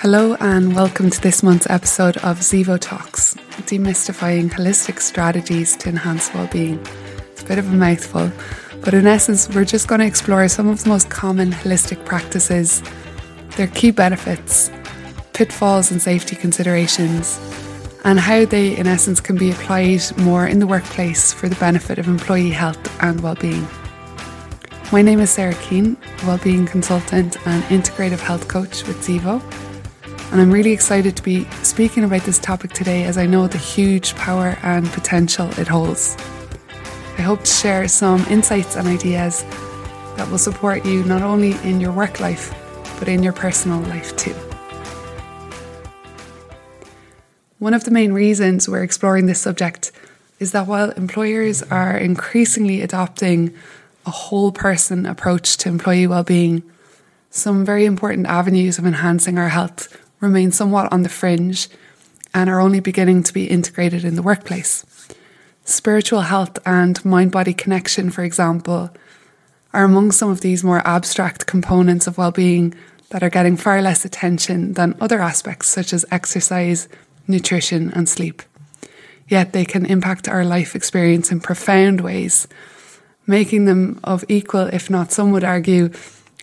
Hello, and welcome to this month's episode of Zevo Talks, demystifying holistic strategies to enhance well-being. It's a bit of a mouthful, but in essence, we're just going to explore some of the most common holistic practices, their key benefits, pitfalls and safety considerations, and how they, in essence, can be applied more in the workplace for the benefit of employee health and well-being. My name is Sarah Keane, well-being consultant and integrative health coach with Zevo, and I'm really excited to be speaking about this topic today as I know the huge power and potential it holds. I hope to share some insights and ideas that will support you not only in your work life, but in your personal life too. One of the main reasons we're exploring this subject is that while employers are increasingly adopting a whole person approach to employee well-being, some very important avenues of enhancing our health remain somewhat on the fringe and are only beginning to be integrated in the workplace. Spiritual health and mind body connection, for example, are among some of these more abstract components of well-being that are getting far less attention than other aspects such as exercise, nutrition, and sleep. Yet they can impact our life experience in profound ways, making them of equal, if not some would argue,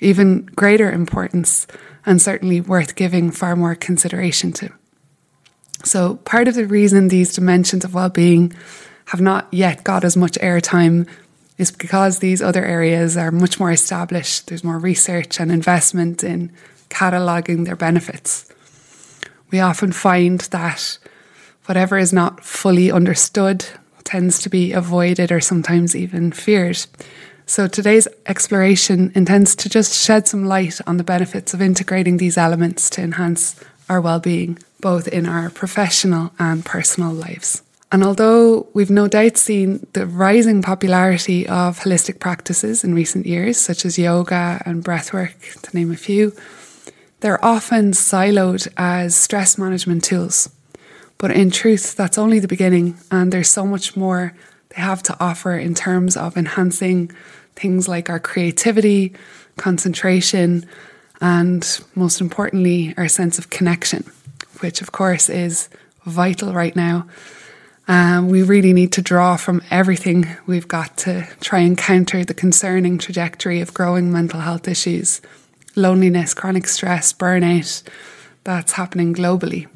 even greater importance, and certainly worth giving far more consideration to. So, part of the reason these dimensions of well being have not yet got as much airtime is because these other areas are much more established. There's more research and investment in cataloguing their benefits. We often find that whatever is not fully understood tends to be avoided or sometimes even feared. So today's exploration intends to just shed some light on the benefits of integrating these elements to enhance our well-being, both in our professional and personal lives. And although we've no doubt seen the rising popularity of holistic practices in recent years, such as yoga and breathwork, to name a few, they're often siloed as stress management tools. But in truth, that's only the beginning, and there's so much more they have to offer in terms of enhancing things like our creativity, concentration, and most importantly, our sense of connection, which of course is vital right now. Um, we really need to draw from everything we've got to try and counter the concerning trajectory of growing mental health issues, loneliness, chronic stress, burnout that's happening globally,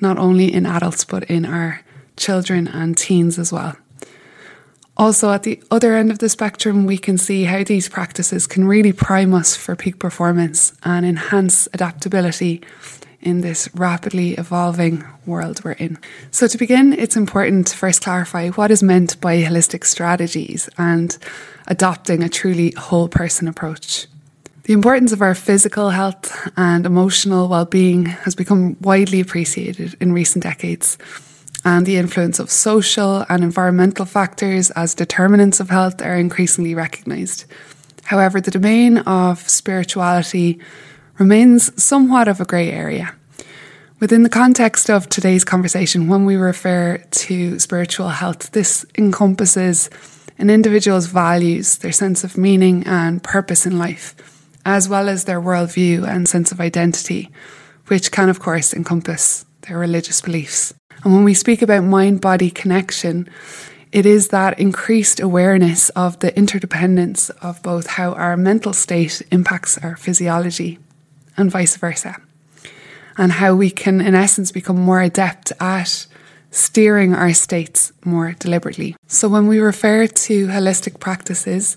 not only in adults, but in our children and teens as well. Also, at the other end of the spectrum, we can see how these practices can really prime us for peak performance and enhance adaptability in this rapidly evolving world we're in. So, to begin, it's important to first clarify what is meant by holistic strategies and adopting a truly whole person approach. The importance of our physical health and emotional well being has become widely appreciated in recent decades and the influence of social and environmental factors as determinants of health are increasingly recognised. However, the domain of spirituality remains somewhat of a grey area. Within the context of today's conversation, when we refer to spiritual health, this encompasses an individual's values, their sense of meaning and purpose in life, as well as their worldview and sense of identity, which can, of course, encompass their religious beliefs. And when we speak about mind body connection, it is that increased awareness of the interdependence of both how our mental state impacts our physiology and vice versa, and how we can, in essence, become more adept at steering our states more deliberately. So, when we refer to holistic practices,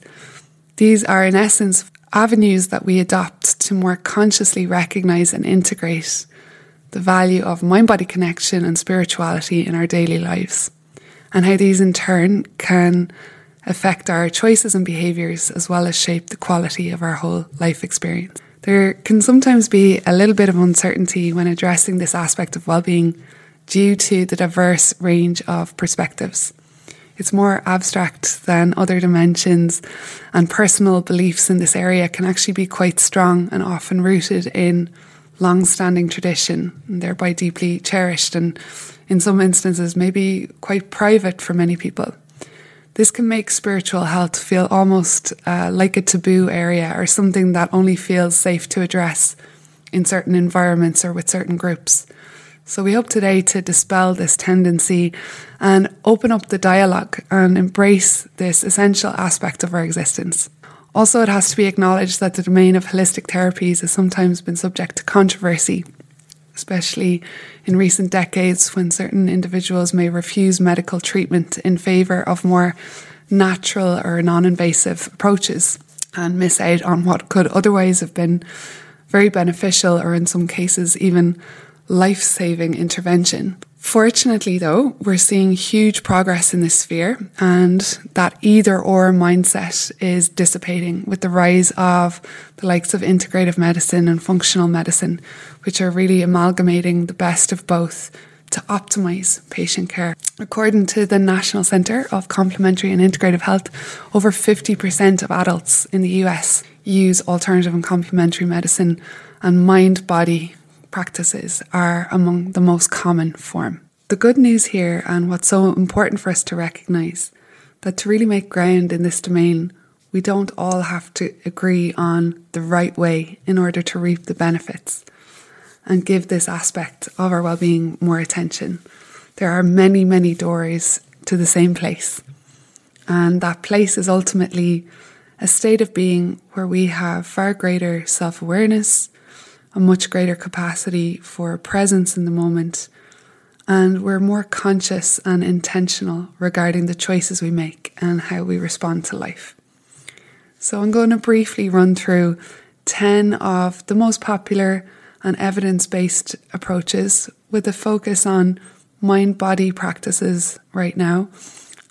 these are, in essence, avenues that we adopt to more consciously recognize and integrate the value of mind body connection and spirituality in our daily lives, and how these in turn can affect our choices and behaviours as well as shape the quality of our whole life experience. There can sometimes be a little bit of uncertainty when addressing this aspect of well-being due to the diverse range of perspectives. It's more abstract than other dimensions, and personal beliefs in this area can actually be quite strong and often rooted in long standing tradition and thereby deeply cherished and in some instances maybe quite private for many people. This can make spiritual health feel almost uh, like a taboo area or something that only feels safe to address in certain environments or with certain groups. So we hope today to dispel this tendency and open up the dialogue and embrace this essential aspect of our existence. Also, it has to be acknowledged that the domain of holistic therapies has sometimes been subject to controversy, especially in recent decades when certain individuals may refuse medical treatment in favour of more natural or non invasive approaches and miss out on what could otherwise have been very beneficial or, in some cases, even life saving intervention. Fortunately, though, we're seeing huge progress in this sphere, and that either or mindset is dissipating with the rise of the likes of integrative medicine and functional medicine, which are really amalgamating the best of both to optimize patient care. According to the National Centre of Complementary and Integrative Health, over 50% of adults in the US use alternative and complementary medicine, and mind body practices are among the most common form. The good news here, and what's so important for us to recognize, that to really make ground in this domain, we don't all have to agree on the right way in order to reap the benefits and give this aspect of our well-being more attention. There are many, many doors to the same place. And that place is ultimately a state of being where we have far greater self awareness, a much greater capacity for presence in the moment, and we're more conscious and intentional regarding the choices we make and how we respond to life. So, I'm going to briefly run through 10 of the most popular and evidence based approaches with a focus on mind body practices right now.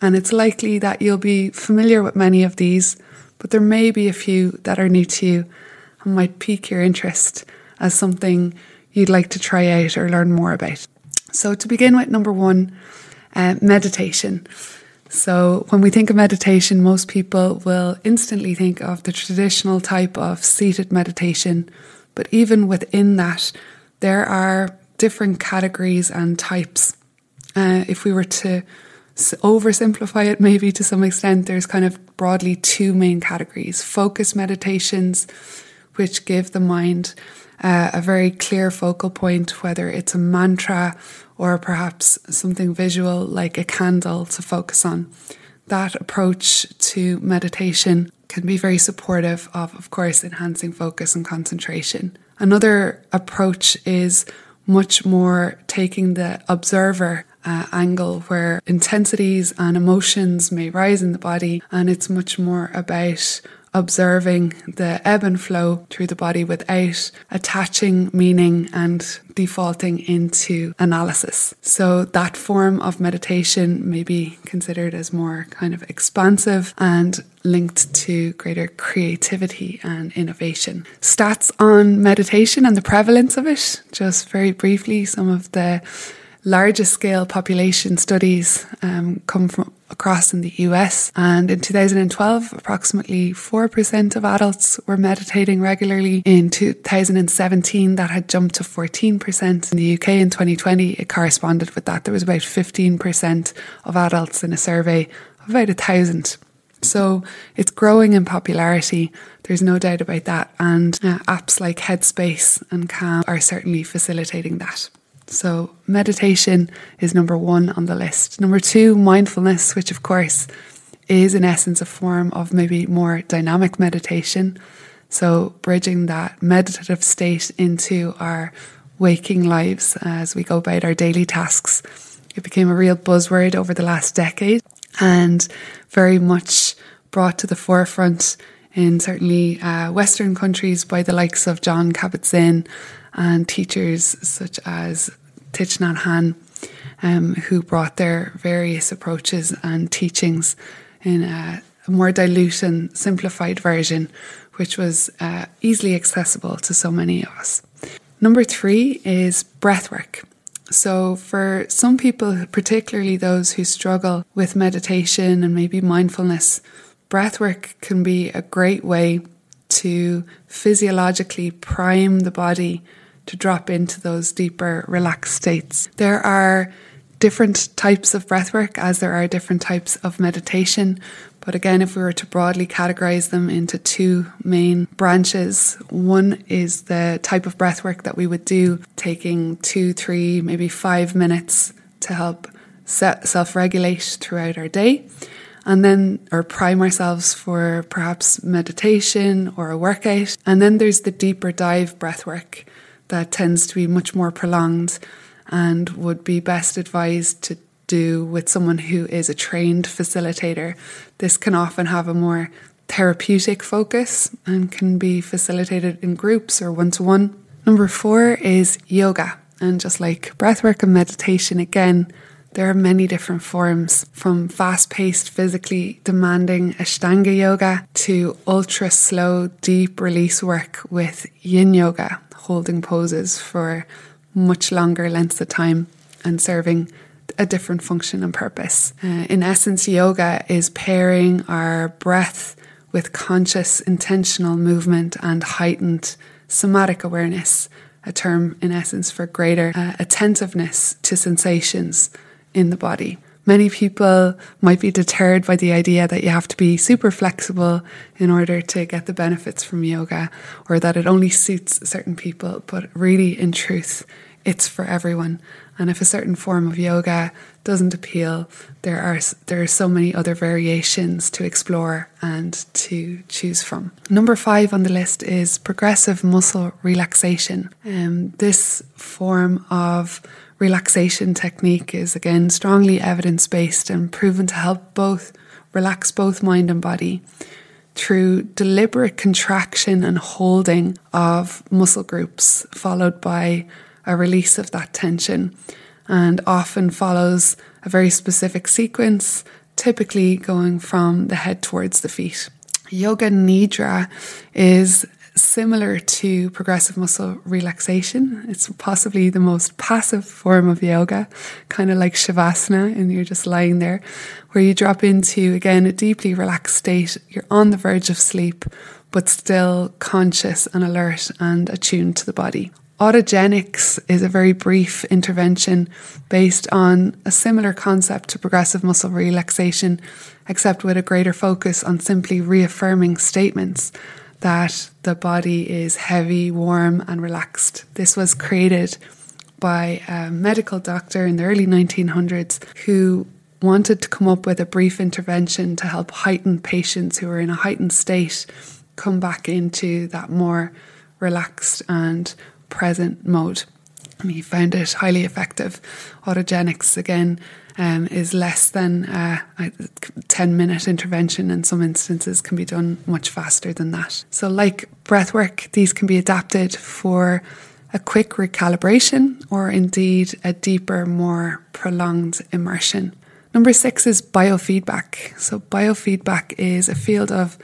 And it's likely that you'll be familiar with many of these, but there may be a few that are new to you and might pique your interest as something you'd like to try out or learn more about. So, to begin with, number one, uh, meditation. So, when we think of meditation, most people will instantly think of the traditional type of seated meditation. But even within that, there are different categories and types. Uh, if we were to oversimplify it, maybe to some extent, there's kind of broadly two main categories focus meditations, which give the mind uh, a very clear focal point, whether it's a mantra or perhaps something visual like a candle to focus on. That approach to meditation can be very supportive of, of course, enhancing focus and concentration. Another approach is much more taking the observer uh, angle where intensities and emotions may rise in the body, and it's much more about observing the ebb and flow through the body without attaching meaning and defaulting into analysis. So, that form of meditation may be considered as more kind of expansive and linked to greater creativity and innovation. Stats on meditation and the prevalence of it, just very briefly, some of the largest scale population studies um, come from across in the US. And in 2012, approximately 4% of adults were meditating regularly. In 2017, that had jumped to 14%. In the UK in 2020, it corresponded with that. There was about 15% of adults in a survey of about a thousand. So it's growing in popularity. There's no doubt about that. And uh, apps like Headspace and Calm are certainly facilitating that. So, meditation is number one on the list. Number two, mindfulness, which of course is in essence a form of maybe more dynamic meditation. So, bridging that meditative state into our waking lives as we go about our daily tasks. It became a real buzzword over the last decade and very much brought to the forefront in certainly uh, Western countries by the likes of Jon Kabat-Zinn and teachers such as Thich Nhat Hanh, um, who brought their various approaches and teachings in a, more dilute and simplified version, which was uh, easily accessible to so many of us. Number three is breathwork. So, for some people, particularly those who struggle with meditation and maybe mindfulness, breathwork can be a great way to physiologically prime the body to drop into those deeper, relaxed states. There are different types of breathwork as there are different types of meditation, But again, if we were to broadly categorize them into two main branches, one is the type of breath work that we would do, taking two, three, maybe five minutes to help self regulate throughout our day. And then, or prime ourselves for perhaps meditation or a workout. And then there's the deeper dive breath work that tends to be much more prolonged and would be best advised to do with someone who is a trained facilitator. This can often have a more therapeutic focus and can be facilitated in groups or one to one. Number four is yoga. And just like breathwork and meditation, again, there are many different forms from fast paced, physically demanding Ashtanga yoga to ultra slow, deep release work with yin yoga, holding poses for much longer lengths of time and serving a different function and purpose. Uh, in essence, yoga is pairing our breath with conscious, intentional movement and heightened somatic awareness, a term in essence for greater uh, attentiveness to sensations in the body. Many people might be deterred by the idea that you have to be super flexible in order to get the benefits from yoga or that it only suits certain people, but really, in truth, it's for everyone. And if a certain form of yoga doesn't appeal, there are there are so many other variations to explore and to choose from. Number five on the list is progressive muscle relaxation. Um, this form of relaxation technique is again strongly evidence based and proven to help both relax both mind and body through deliberate contraction and holding of muscle groups, followed by a release of that tension and often follows a very specific sequence, typically going from the head towards the feet. Yoga Nidra is similar to progressive muscle relaxation. It's possibly the most passive form of yoga, kind of like Shavasana, and you're just lying there, where you drop into, again, a deeply relaxed state. You're on the verge of sleep, but still conscious and alert and attuned to the body. Autogenics is a very brief intervention based on a similar concept to progressive muscle relaxation, except with a greater focus on simply reaffirming statements that the body is heavy, warm, and relaxed. This was created by a medical doctor in the early 1900s who wanted to come up with a brief intervention to help heighten patients who are in a heightened state come back into that more relaxed and present mode. And he found it highly effective. Autogenics, again, um, is less than a 10 minute intervention. In some instances, can be done much faster than that. So, like breathwork, these can be adapted for a quick recalibration or indeed a deeper, more prolonged immersion. Number six is biofeedback. So, biofeedback is a field of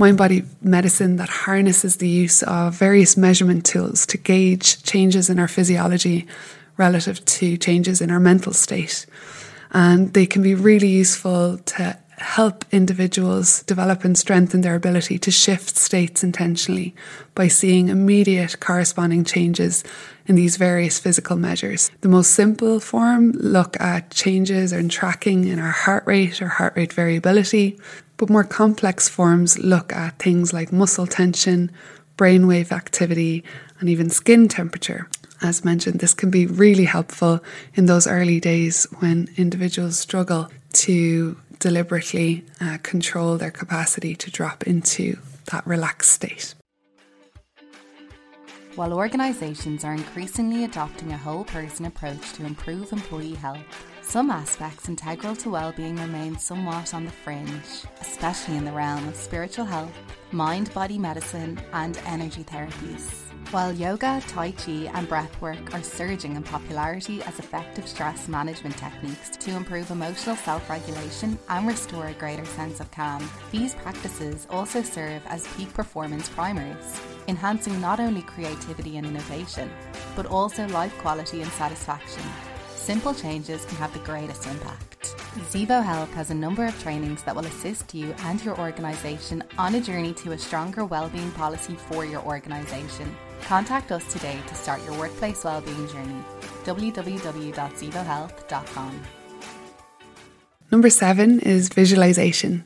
mind body medicine that harnesses the use of various measurement tools to gauge changes in our physiology relative to changes in our mental state. And they can be really useful to help individuals develop and strengthen their ability to shift states intentionally by seeing immediate corresponding changes in these various physical measures. The most simple form look at changes in tracking in our heart rate or heart rate variability, but more complex forms look at things like muscle tension, brainwave activity, and even skin temperature. As mentioned, this can be really helpful in those early days when individuals struggle to deliberately uh, control their capacity to drop into that relaxed state. While organisations are increasingly adopting a whole person approach to improve employee health, some aspects integral to well-being remain somewhat on the fringe, especially in the realm of spiritual health, mind-body medicine, and energy therapies. While yoga, tai chi, and breathwork are surging in popularity as effective stress management techniques to improve emotional self regulation and restore a greater sense of calm, these practices also serve as peak performance primers, enhancing not only creativity and innovation, but also life quality and satisfaction. Simple changes can have the greatest impact. Zevo Health has a number of trainings that will assist you and your organisation on a journey to a stronger well-being policy for your organisation. Contact us today to start your workplace wellbeing journey. www.zevohealth.com. Number seven is visualization.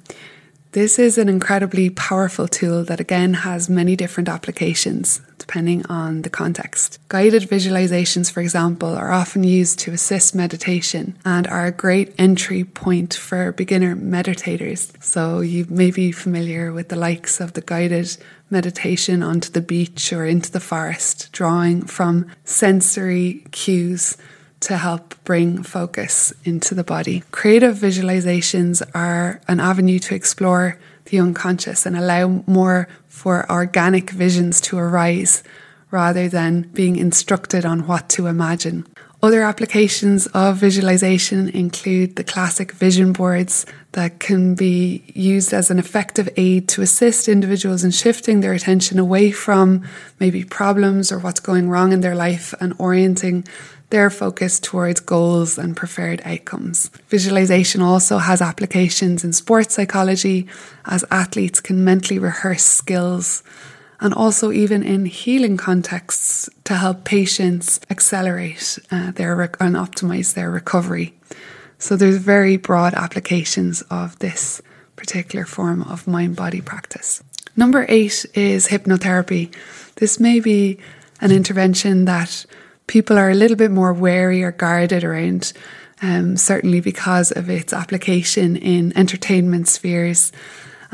This is an incredibly powerful tool that again has many different applications depending on the context. Guided visualizations, for example, are often used to assist meditation and are a great entry point for beginner meditators. So you may be familiar with the likes of the guided meditation onto the beach or into the forest, drawing from sensory cues to help bring focus into the body. Creative visualizations are an avenue to explore the unconscious and allow more for organic visions to arise rather than being instructed on what to imagine. Other applications of visualization include the classic vision boards that can be used as an effective aid to assist individuals in shifting their attention away from maybe problems or what's going wrong in their life and orienting their focus towards goals and preferred outcomes. Visualization also has applications in sports psychology as athletes can mentally rehearse skills and also even in healing contexts to help patients accelerate uh, their rec- and optimize their recovery. So there's very broad applications of this particular form of mind body practice. Number eight is hypnotherapy. This may be an intervention that people are a little bit more wary or guarded around, um, certainly because of its application in entertainment spheres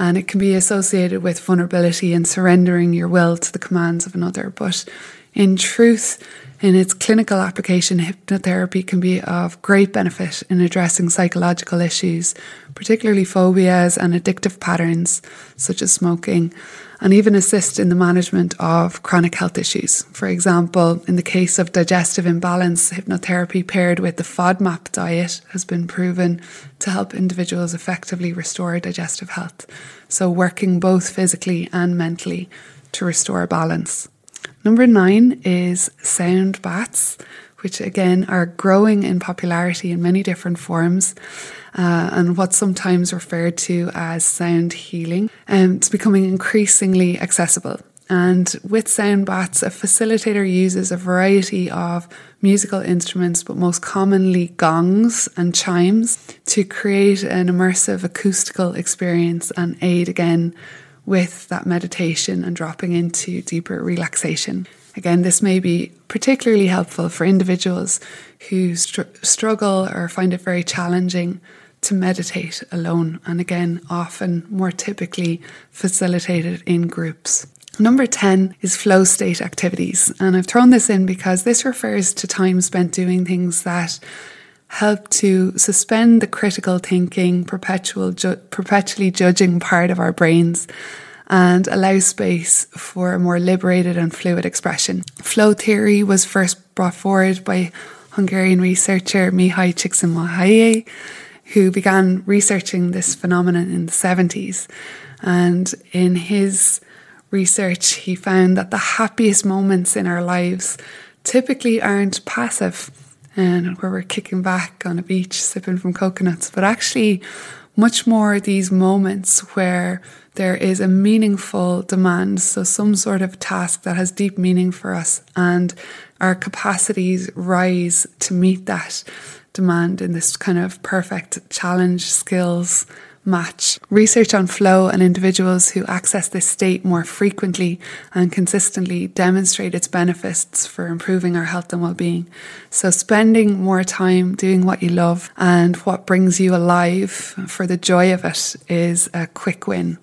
and it can be associated with vulnerability and surrendering your will to the commands of another. But in truth, in its clinical application, hypnotherapy can be of great benefit in addressing psychological issues, particularly phobias and addictive patterns such as smoking, and even assist in the management of chronic health issues. For example, in the case of digestive imbalance, hypnotherapy paired with the FODMAP diet has been proven to help individuals effectively restore digestive health. So, working both physically and mentally to restore balance. Number nine is sound baths, which again are growing in popularity in many different forms uh, and what's sometimes referred to as sound healing. And it's becoming increasingly accessible. And with sound baths, a facilitator uses a variety of musical instruments, but most commonly gongs and chimes, to create an immersive acoustical experience and aid again with that meditation and dropping into deeper relaxation. Again, this may be particularly helpful for individuals who str- struggle or find it very challenging to meditate alone, and again, often more typically facilitated in groups. Number 10 is flow state activities, and I've thrown this in because this refers to time spent doing things that help to suspend the critical thinking, perpetual ju- perpetually judging part of our brains and allow space for a more liberated and fluid expression. Flow theory was first brought forward by Hungarian researcher Mihaly Csikszentmihalyi, who began researching this phenomenon in the 70s. And in his research, he found that the happiest moments in our lives typically aren't passive and where we're kicking back on a beach sipping from coconuts, but actually much more these moments where there is a meaningful demand, so some sort of task that has deep meaning for us, and our capacities rise to meet that demand in this kind of perfect challenge skills match. Research on flow and individuals who access this state more frequently and consistently demonstrate its benefits for improving our health and well-being. So spending more time doing what you love and what brings you alive for the joy of it is a quick win.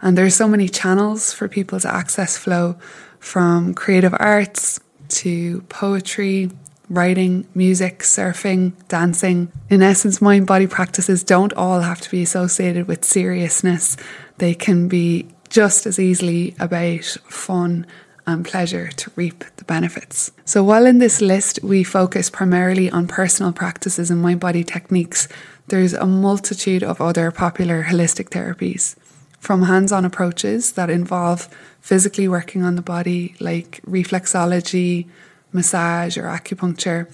And there's so many channels for people to access flow from creative arts to poetry, writing, music, surfing, dancing. In essence, mind body practices don't all have to be associated with seriousness. They can be just as easily about fun and pleasure to reap the benefits. So, while in this list we focus primarily on personal practices and mind body techniques, there's a multitude of other popular holistic therapies. From hands on approaches that involve physically working on the body, like reflexology, massage or acupuncture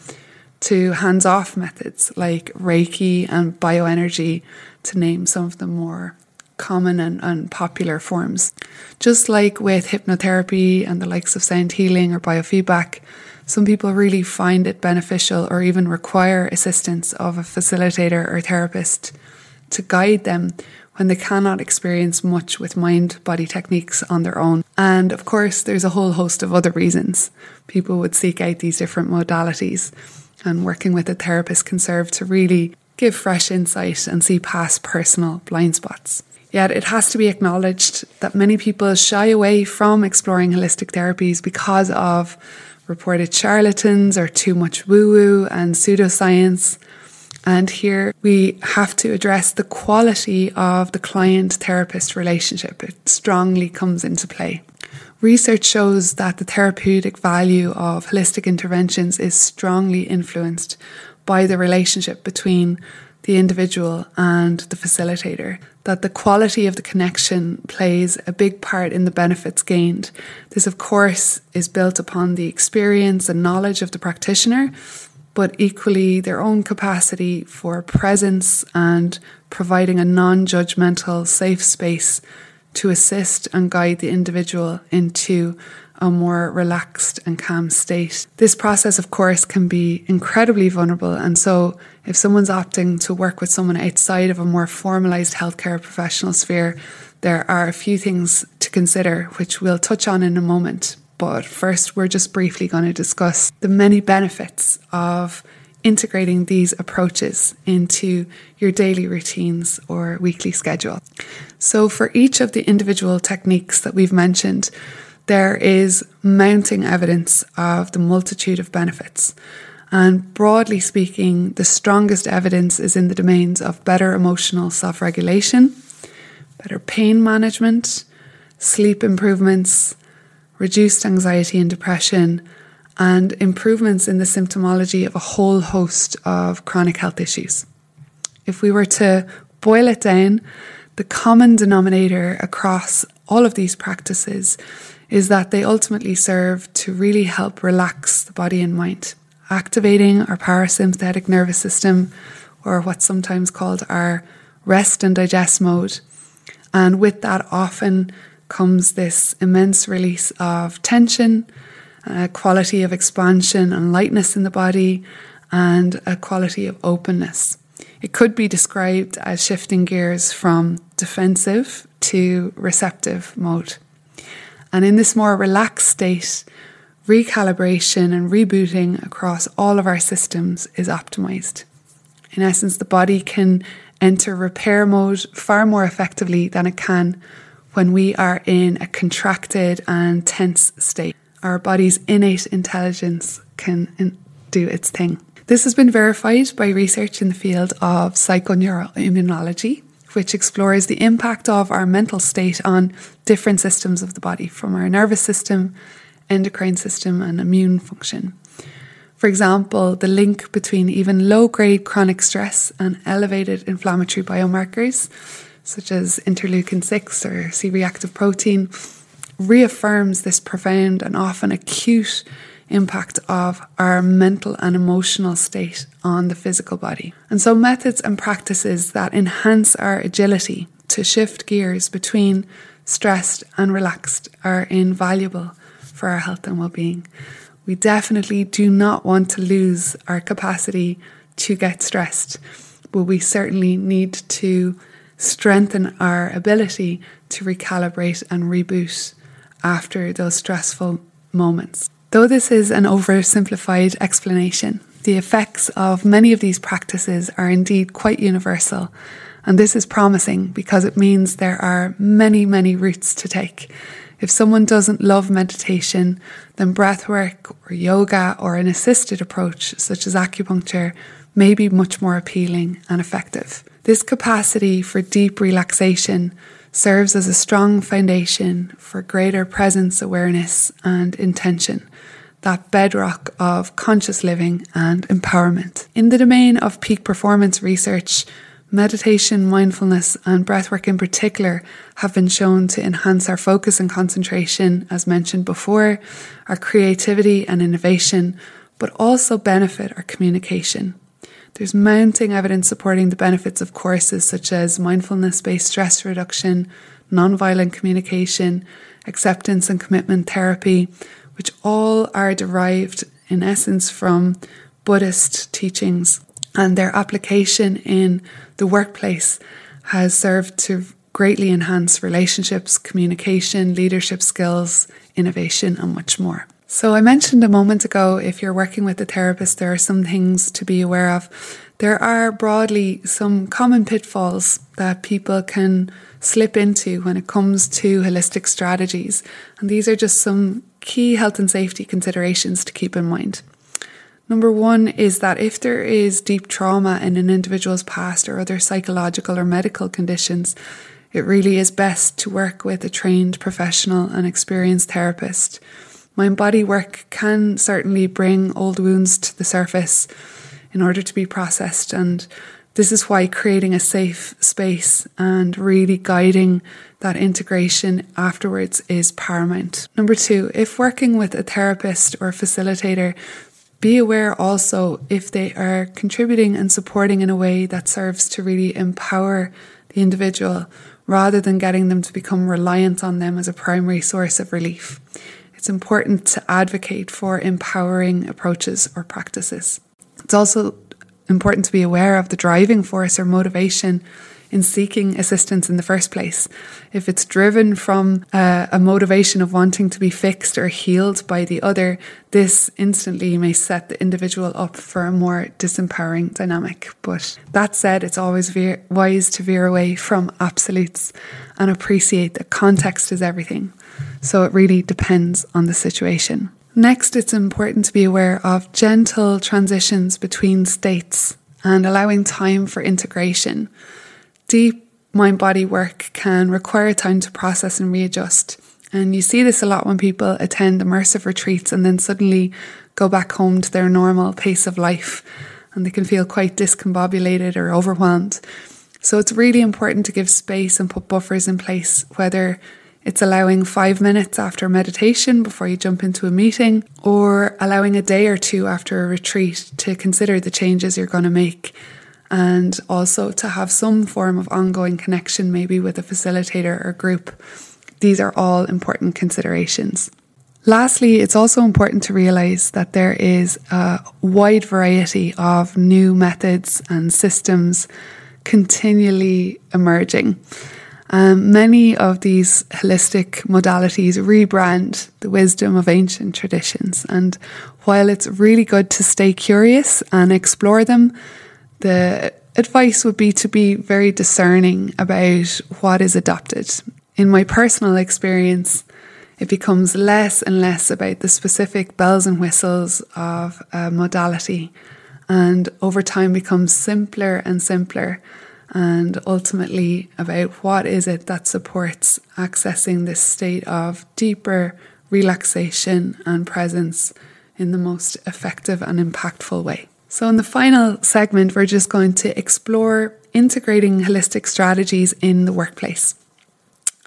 to hands off methods like Reiki and bioenergy, to name some of the more common and, and popular forms. Just like with hypnotherapy and the likes of sound healing or biofeedback, some people really find it beneficial or even require assistance of a facilitator or therapist to guide them when they cannot experience much with mind body techniques on their own. And of course, there's a whole host of other reasons people would seek out these different modalities. And working with a therapist can serve to really give fresh insight and see past personal blind spots. Yet it has to be acknowledged that many people shy away from exploring holistic therapies because of reported charlatans or too much woo woo and pseudoscience. And here we have to address the quality of the client therapist relationship. It strongly comes into play. Research shows that the therapeutic value of holistic interventions is strongly influenced by the relationship between the individual and the facilitator, that the quality of the connection plays a big part in the benefits gained. This, of course, is built upon the experience and knowledge of the practitioner, but equally their own capacity for presence and providing a non judgmental, safe space to assist and guide the individual into a more relaxed and calm state. This process, of course, can be incredibly vulnerable. And so, if someone's opting to work with someone outside of a more formalized healthcare professional sphere, there are a few things to consider, which we'll touch on in a moment. But first, we're just briefly going to discuss the many benefits of integrating these approaches into your daily routines or weekly schedule. So, for each of the individual techniques that we've mentioned, there is mounting evidence of the multitude of benefits. And broadly speaking, the strongest evidence is in the domains of better emotional self regulation, better pain management, sleep improvements, reduced anxiety and depression, and improvements in the symptomology of a whole host of chronic health issues. If we were to boil it down, the common denominator across all of these practices is that they ultimately serve to really help relax the body and mind, activating our parasympathetic nervous system, or what's sometimes called our rest and digest mode. And with that, often comes this immense release of tension, a quality of expansion and lightness in the body, and a quality of openness. It could be described as shifting gears from defensive to receptive mode. And in this more relaxed state, recalibration and rebooting across all of our systems is optimized. In essence, the body can enter repair mode far more effectively than it can when we are in a contracted and tense state. Our body's innate intelligence can do its thing. This has been verified by research in the field of psychoneuroimmunology, which explores the impact of our mental state on different systems of the body, from our nervous system, endocrine system, and immune function. For example, the link between even low grade chronic stress and elevated inflammatory biomarkers such as interleukin 6 or C reactive protein, reaffirms this profound and often acute impact of our mental and emotional state on the physical body. And so, methods and practices that enhance our agility to shift gears between stressed and relaxed are invaluable for our health and well being. We definitely do not want to lose our capacity to get stressed, but we certainly need to strengthen our ability to recalibrate and reboot after those stressful moments. Though this is an oversimplified explanation, the effects of many of these practices are indeed quite universal, and this is promising because it means there are many, many routes to take. If someone doesn't love meditation, then breathwork or yoga or an assisted approach, such as acupuncture, may be much more appealing and effective. This capacity for deep relaxation serves as a strong foundation for greater presence awareness and intention, that bedrock of conscious living and empowerment. In the domain of peak performance research, meditation, mindfulness, and breathwork in particular have been shown to enhance our focus and concentration, as mentioned before, our creativity and innovation, but also benefit our communication. There's mounting evidence supporting the benefits of courses such as mindfulness based stress reduction, nonviolent communication, acceptance and commitment therapy, which all are derived in essence from Buddhist teachings and their application in the workplace has served to greatly enhance relationships, communication, leadership skills, innovation, and much more. So, I mentioned a moment ago if you're working with a therapist, there are some things to be aware of. There are broadly some common pitfalls that people can slip into when it comes to holistic strategies, and these are just some key health and safety considerations to keep in mind. Number one is that if there is deep trauma in an individual's past or other psychological or medical conditions, it really is best to work with a trained professional and experienced therapist. Mind body work can certainly bring old wounds to the surface in order to be processed, and this is why creating a safe space and really guiding that integration afterwards is paramount. Number two, if working with a therapist or facilitator, be aware also if they are contributing and supporting in a way that serves to really empower the individual rather than getting them to become reliant on them as a primary source of relief. It's important to advocate for empowering approaches or practices. It's also important to be aware of the driving force or motivation in seeking assistance in the first place. If it's driven from a motivation of wanting to be fixed or healed by the other, this instantly may set the individual up for a more disempowering dynamic. But that said, it's always veer, wise to veer away from absolutes and appreciate that context is everything. So it really depends on the situation. Next, it's important to be aware of gentle transitions between states and allowing time for integration. Deep mind body work can require time to process and readjust. And you see this a lot when people attend immersive retreats and then suddenly go back home to their normal pace of life and they can feel quite discombobulated or overwhelmed. So it's really important to give space and put buffers in place, whether it's allowing five minutes after meditation before you jump into a meeting, or allowing a day or two after a retreat to consider the changes you're going to make and also to have some form of ongoing connection, maybe with a facilitator or group. These are all important considerations. Lastly, it's also important to realize that there is a wide variety of new methods and systems continually emerging. Um, many of these holistic modalities rebrand the wisdom of ancient traditions. And while it's really good to stay curious and explore them, the advice would be to be very discerning about what is adopted. In my personal experience, it becomes less and less about the specific bells and whistles of a modality, and over time becomes simpler and simpler, and ultimately about what is it that supports accessing this state of deeper relaxation and presence in the most effective and impactful way. So, in the final segment, we're just going to explore integrating holistic strategies in the workplace.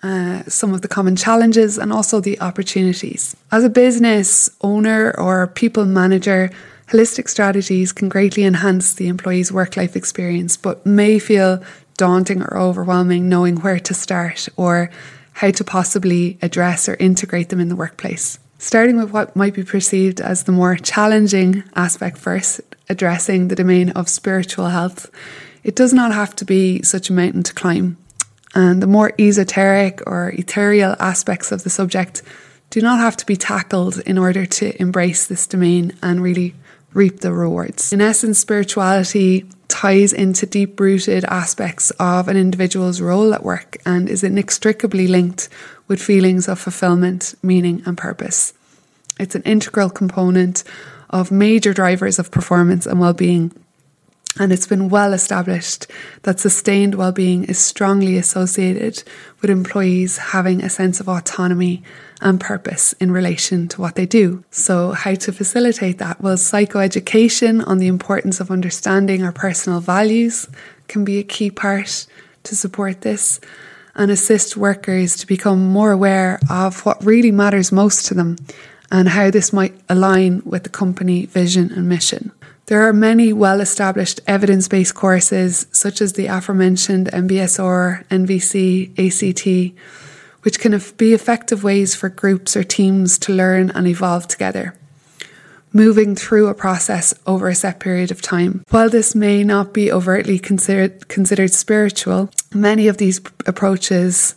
Uh, some of the common challenges and also the opportunities. As a business owner or people manager, holistic strategies can greatly enhance the employee's work life experience, but may feel daunting or overwhelming knowing where to start or how to possibly address or integrate them in the workplace. Starting with what might be perceived as the more challenging aspect first, addressing the domain of spiritual health, it does not have to be such a mountain to climb. And the more esoteric or ethereal aspects of the subject do not have to be tackled in order to embrace this domain and really reap the rewards. In essence, spirituality ties into deep rooted aspects of an individual's role at work and is inextricably linked with feelings of fulfillment, meaning, and purpose. It's an integral component of major drivers of performance and well-being. And it's been well established that sustained well-being is strongly associated with employees having a sense of autonomy and purpose in relation to what they do. So, how to facilitate that? Well, psychoeducation on the importance of understanding our personal values can be a key part to support this and assist workers to become more aware of what really matters most to them and how this might align with the company vision and mission. There are many well established evidence based courses, such as the aforementioned MBSR, NVC, ACT, which can be effective ways for groups or teams to learn and evolve together. moving through a process over a set period of time. While this may not be overtly considered, considered spiritual, many of these approaches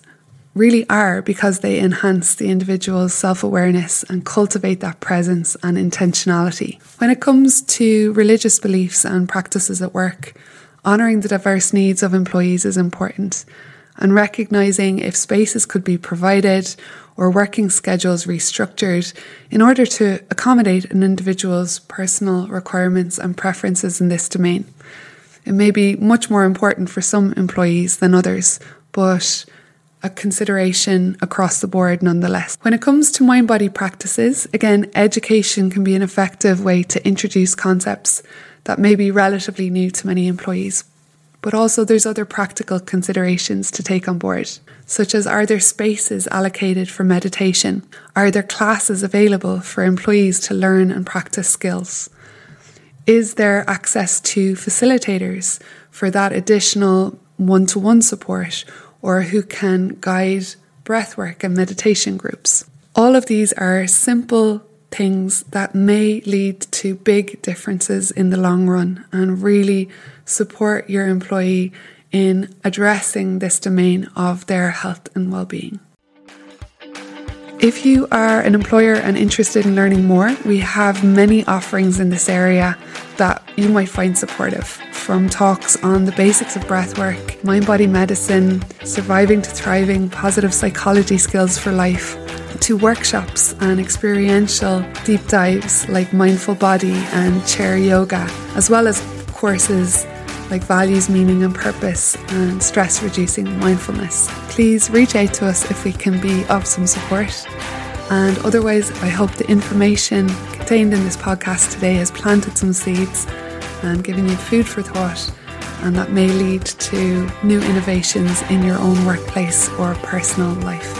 really are because they enhance the individual's self awareness and cultivate that presence and intentionality. When it comes to religious beliefs and practices at work, honouring the diverse needs of employees is important, and recognising if spaces could be provided or working schedules restructured in order to accommodate an individual's personal requirements and preferences in this domain. It may be much more important for some employees than others, but a consideration across the board nonetheless. When it comes to mind body practices, again, education can be an effective way to introduce concepts that may be relatively new to many employees. But also, there's other practical considerations to take on board, such as are there spaces allocated for meditation? Are there classes available for employees to learn and practice skills? Is there access to facilitators for that additional one to one support or who can guide breathwork and meditation groups? All of these are simple things that may lead to big differences in the long run and really support your employee in addressing this domain of their health and well-being. If you are an employer and interested in learning more, we have many offerings in this area that you might find supportive. From talks on the basics of breathwork, mind body medicine, surviving to thriving, positive psychology skills for life, to workshops and experiential deep dives like mindful body and chair yoga, as well as courses like values, meaning, and purpose, and stress reducing mindfulness. Please reach out to us if we can be of some support. And otherwise, I hope the information contained in this podcast today has planted some seeds and given you food for thought, and that may lead to new innovations in your own workplace or personal life.